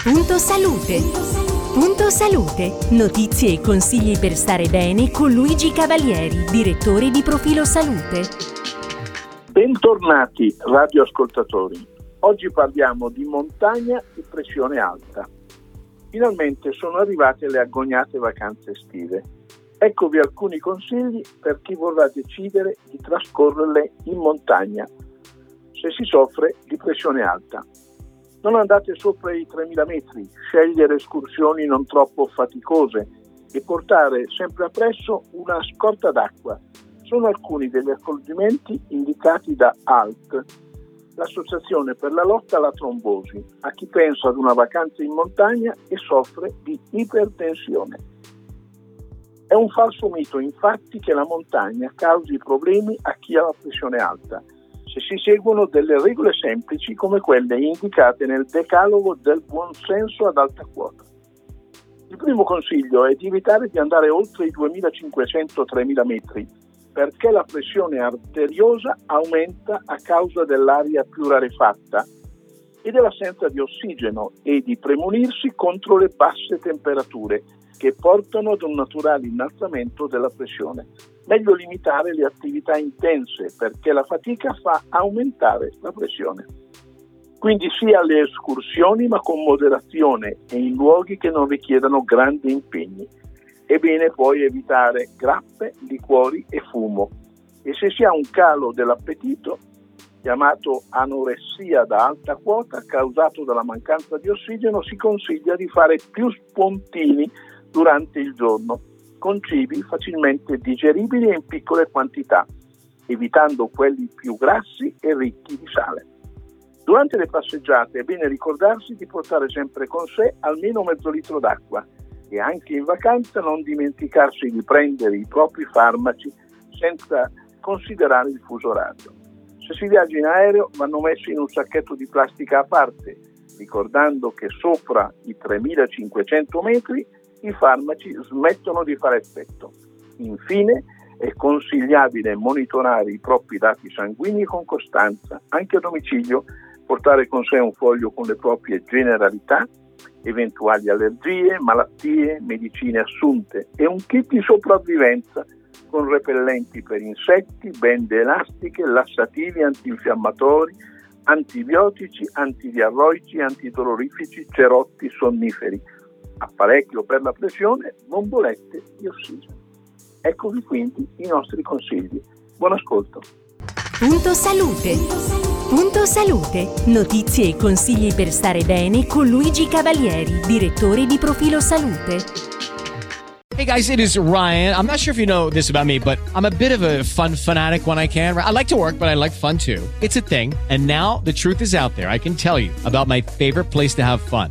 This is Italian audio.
Punto salute. Punto salute. Notizie e consigli per stare bene con Luigi Cavalieri, direttore di Profilo Salute. Bentornati radioascoltatori. Oggi parliamo di montagna e pressione alta. Finalmente sono arrivate le agognate vacanze estive. Eccovi alcuni consigli per chi vorrà decidere di trascorrerle in montagna se si soffre di pressione alta. Non andate sopra i 3.000 metri, scegliere escursioni non troppo faticose e portare sempre appresso una scorta d'acqua. Sono alcuni degli accorgimenti indicati da ALT, l'Associazione per la lotta alla trombosi, a chi pensa ad una vacanza in montagna e soffre di ipertensione. È un falso mito infatti che la montagna causi problemi a chi ha la pressione alta se si seguono delle regole semplici come quelle indicate nel decalogo del buonsenso ad alta quota. Il primo consiglio è di evitare di andare oltre i 2500-3000 metri perché la pressione arteriosa aumenta a causa dell'aria più rarefatta e dell'assenza di ossigeno e di premunirsi contro le basse temperature che portano ad un naturale innalzamento della pressione. Meglio limitare le attività intense perché la fatica fa aumentare la pressione. Quindi sia le escursioni ma con moderazione e in luoghi che non richiedano grandi impegni. È bene poi evitare grappe, liquori e fumo. E se si ha un calo dell'appetito, chiamato anoressia da alta quota, causato dalla mancanza di ossigeno, si consiglia di fare più spuntini durante il giorno, con cibi facilmente digeribili e in piccole quantità, evitando quelli più grassi e ricchi di sale. Durante le passeggiate è bene ricordarsi di portare sempre con sé almeno mezzo litro d'acqua e anche in vacanza non dimenticarsi di prendere i propri farmaci senza considerare il fuso orario. Se si viaggia in aereo vanno messi in un sacchetto di plastica a parte, ricordando che sopra i 3500 metri i farmaci smettono di fare effetto. Infine, è consigliabile monitorare i propri dati sanguigni con costanza, anche a domicilio, portare con sé un foglio con le proprie generalità, eventuali allergie, malattie, medicine assunte e un kit di sopravvivenza con repellenti per insetti, bende elastiche, lassativi, antinfiammatori, antibiotici, antidiarroici, antidolorifici, cerotti, sonniferi apparecchio per la pressione, bombolette di ossigeno. Eccovi quindi i nostri consigli. Buon ascolto. Punto salute. Punto salute. Notizie e consigli per stare bene con Luigi Cavalieri, direttore di Profilo Salute. Hey guys, it is Ryan. I'm not sure if you know this about me, but I'm a bit of a fun fanatic when I can. I like to work, but I like fun too. It's a thing. And now the truth is out there. I can tell you about my favorite place to have fun